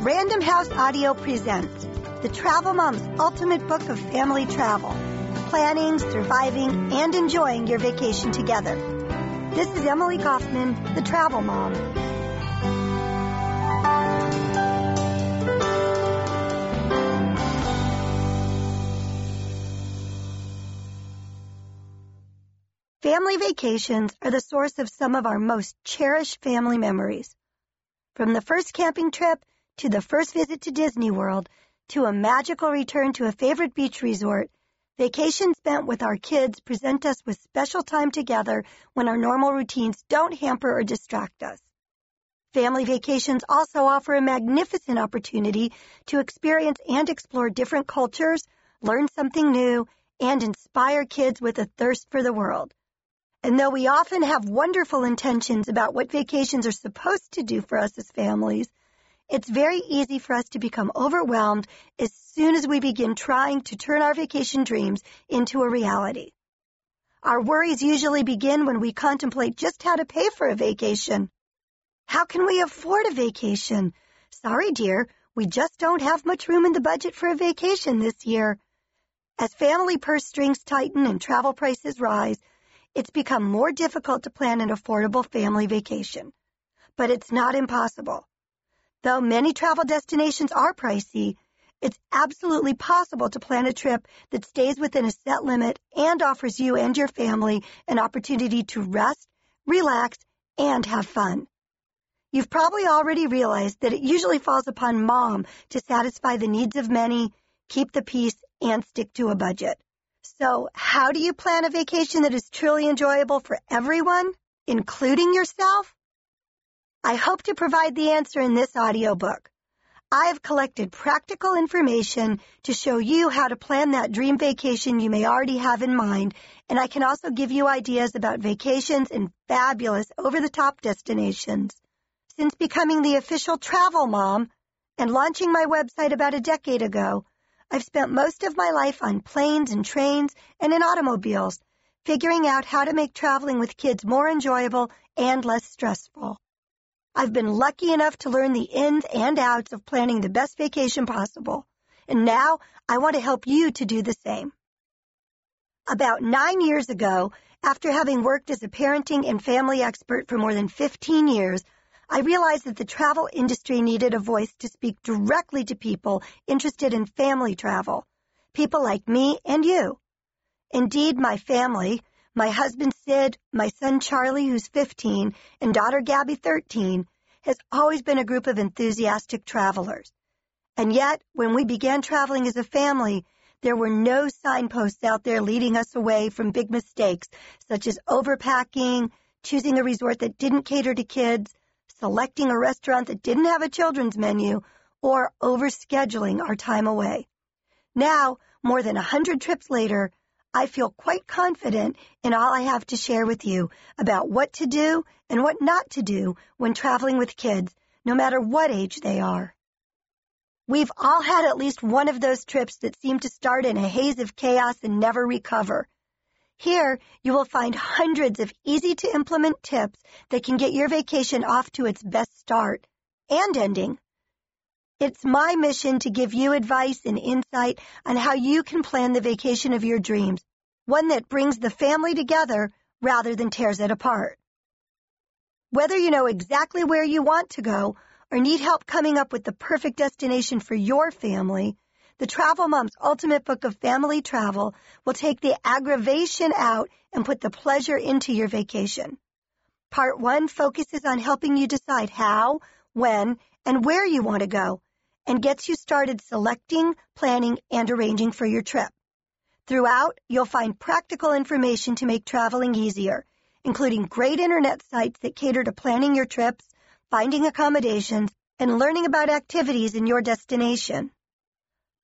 Random House Audio presents the Travel Mom's Ultimate Book of Family Travel planning, surviving, and enjoying your vacation together. This is Emily Kaufman, the Travel Mom. Family vacations are the source of some of our most cherished family memories. From the first camping trip to the first visit to Disney World, to a magical return to a favorite beach resort, vacations spent with our kids present us with special time together when our normal routines don't hamper or distract us. Family vacations also offer a magnificent opportunity to experience and explore different cultures, learn something new, and inspire kids with a thirst for the world. And though we often have wonderful intentions about what vacations are supposed to do for us as families, it's very easy for us to become overwhelmed as soon as we begin trying to turn our vacation dreams into a reality. Our worries usually begin when we contemplate just how to pay for a vacation. How can we afford a vacation? Sorry, dear, we just don't have much room in the budget for a vacation this year. As family purse strings tighten and travel prices rise, it's become more difficult to plan an affordable family vacation. But it's not impossible. Though many travel destinations are pricey, it's absolutely possible to plan a trip that stays within a set limit and offers you and your family an opportunity to rest, relax, and have fun. You've probably already realized that it usually falls upon mom to satisfy the needs of many, keep the peace, and stick to a budget. So how do you plan a vacation that is truly enjoyable for everyone, including yourself? I hope to provide the answer in this audiobook. I have collected practical information to show you how to plan that dream vacation you may already have in mind, and I can also give you ideas about vacations in fabulous over-the-top destinations. Since becoming the official travel mom and launching my website about a decade ago, I've spent most of my life on planes and trains and in automobiles, figuring out how to make traveling with kids more enjoyable and less stressful. I've been lucky enough to learn the ins and outs of planning the best vacation possible. And now I want to help you to do the same. About nine years ago, after having worked as a parenting and family expert for more than 15 years, I realized that the travel industry needed a voice to speak directly to people interested in family travel. People like me and you. Indeed, my family, my husband Sid, my son Charlie, who's 15, and daughter Gabby, 13, has always been a group of enthusiastic travelers. And yet, when we began traveling as a family, there were no signposts out there leading us away from big mistakes, such as overpacking, choosing a resort that didn't cater to kids, selecting a restaurant that didn't have a children's menu, or overscheduling our time away. Now, more than a hundred trips later, I feel quite confident in all I have to share with you about what to do and what not to do when traveling with kids, no matter what age they are. We've all had at least one of those trips that seem to start in a haze of chaos and never recover. Here, you will find hundreds of easy to implement tips that can get your vacation off to its best start and ending. It's my mission to give you advice and insight on how you can plan the vacation of your dreams, one that brings the family together rather than tears it apart. Whether you know exactly where you want to go or need help coming up with the perfect destination for your family, the Travel Mom's Ultimate Book of Family Travel will take the aggravation out and put the pleasure into your vacation. Part one focuses on helping you decide how, when, and where you want to go and gets you started selecting, planning, and arranging for your trip. Throughout, you'll find practical information to make traveling easier, including great internet sites that cater to planning your trips, finding accommodations, and learning about activities in your destination.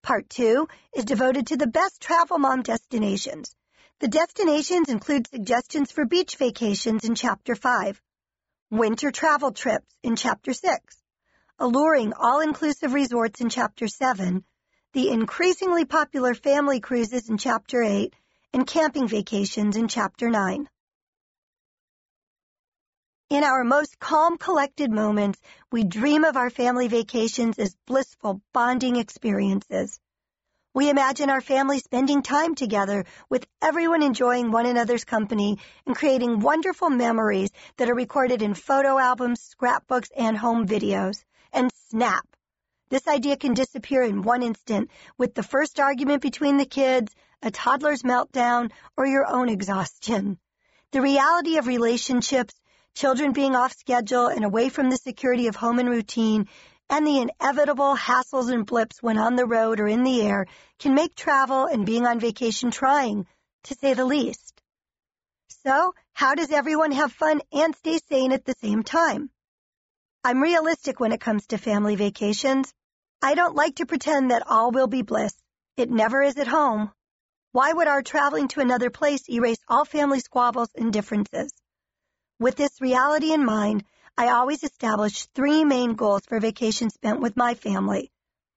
Part two is devoted to the best travel mom destinations. The destinations include suggestions for beach vacations in Chapter 5, winter travel trips in Chapter 6, alluring all-inclusive resorts in Chapter 7, the increasingly popular family cruises in Chapter 8, and camping vacations in Chapter 9. In our most calm, collected moments, we dream of our family vacations as blissful, bonding experiences. We imagine our family spending time together with everyone enjoying one another's company and creating wonderful memories that are recorded in photo albums, scrapbooks, and home videos. And snap! This idea can disappear in one instant with the first argument between the kids, a toddler's meltdown, or your own exhaustion. The reality of relationships, children being off schedule and away from the security of home and routine, and the inevitable hassles and blips when on the road or in the air can make travel and being on vacation trying, to say the least. So, how does everyone have fun and stay sane at the same time? I'm realistic when it comes to family vacations. I don't like to pretend that all will be bliss. It never is at home. Why would our traveling to another place erase all family squabbles and differences? With this reality in mind, I always establish three main goals for vacation spent with my family.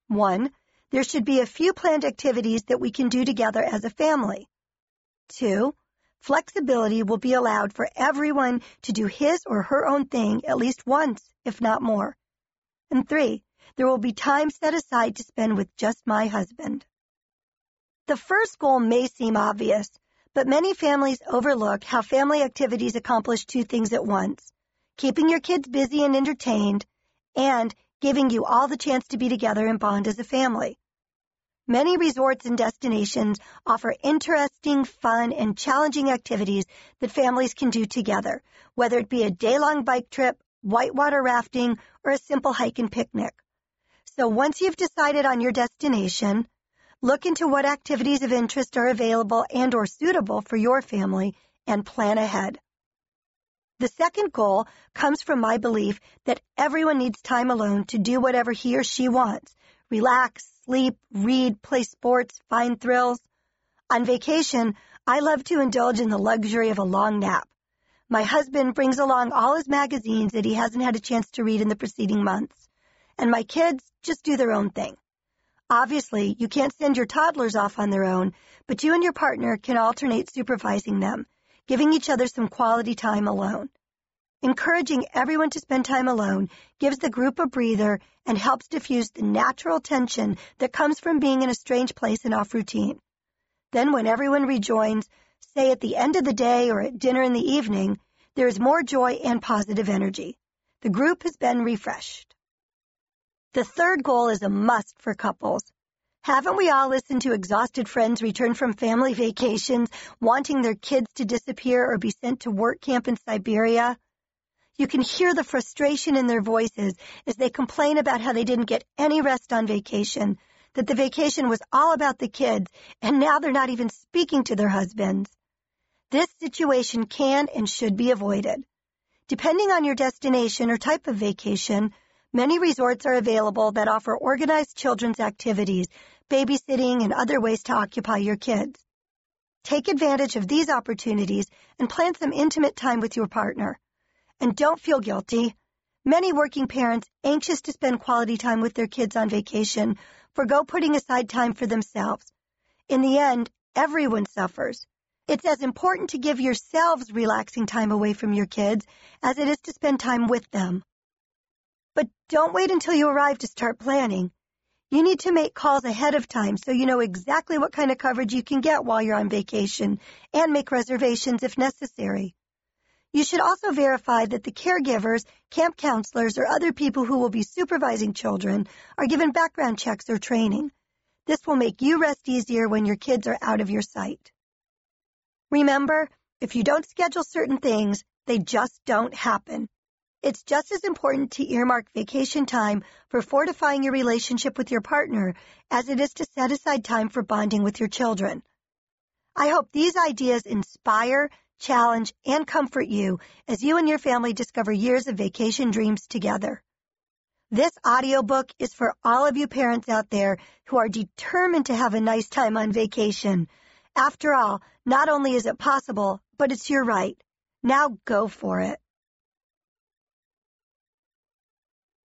One, there should be a few planned activities that we can do together as a family. Two, flexibility will be allowed for everyone to do his or her own thing at least once, if not more. And three, there will be time set aside to spend with just my husband. The first goal may seem obvious, but many families overlook how family activities accomplish two things at once keeping your kids busy and entertained, and giving you all the chance to be together and bond as a family. Many resorts and destinations offer interesting, fun, and challenging activities that families can do together, whether it be a day-long bike trip, whitewater rafting, or a simple hike and picnic. So once you've decided on your destination, look into what activities of interest are available and or suitable for your family and plan ahead. The second goal comes from my belief that everyone needs time alone to do whatever he or she wants. Relax, sleep, read, play sports, find thrills. On vacation, I love to indulge in the luxury of a long nap. My husband brings along all his magazines that he hasn't had a chance to read in the preceding months. And my kids just do their own thing. Obviously, you can't send your toddlers off on their own, but you and your partner can alternate supervising them giving each other some quality time alone. Encouraging everyone to spend time alone gives the group a breather and helps diffuse the natural tension that comes from being in a strange place and off routine. Then when everyone rejoins, say at the end of the day or at dinner in the evening, there is more joy and positive energy. The group has been refreshed. The third goal is a must for couples. Haven't we all listened to exhausted friends return from family vacations wanting their kids to disappear or be sent to work camp in Siberia? You can hear the frustration in their voices as they complain about how they didn't get any rest on vacation, that the vacation was all about the kids, and now they're not even speaking to their husbands. This situation can and should be avoided. Depending on your destination or type of vacation, many resorts are available that offer organized children's activities babysitting, and other ways to occupy your kids. Take advantage of these opportunities and plan some intimate time with your partner. And don't feel guilty. Many working parents anxious to spend quality time with their kids on vacation forego putting aside time for themselves. In the end, everyone suffers. It's as important to give yourselves relaxing time away from your kids as it is to spend time with them. But don't wait until you arrive to start planning. You need to make calls ahead of time so you know exactly what kind of coverage you can get while you're on vacation and make reservations if necessary. You should also verify that the caregivers, camp counselors, or other people who will be supervising children are given background checks or training. This will make you rest easier when your kids are out of your sight. Remember, if you don't schedule certain things, they just don't happen. It's just as important to earmark vacation time for fortifying your relationship with your partner as it is to set aside time for bonding with your children. I hope these ideas inspire, challenge, and comfort you as you and your family discover years of vacation dreams together. This audiobook is for all of you parents out there who are determined to have a nice time on vacation. After all, not only is it possible, but it's your right. Now go for it.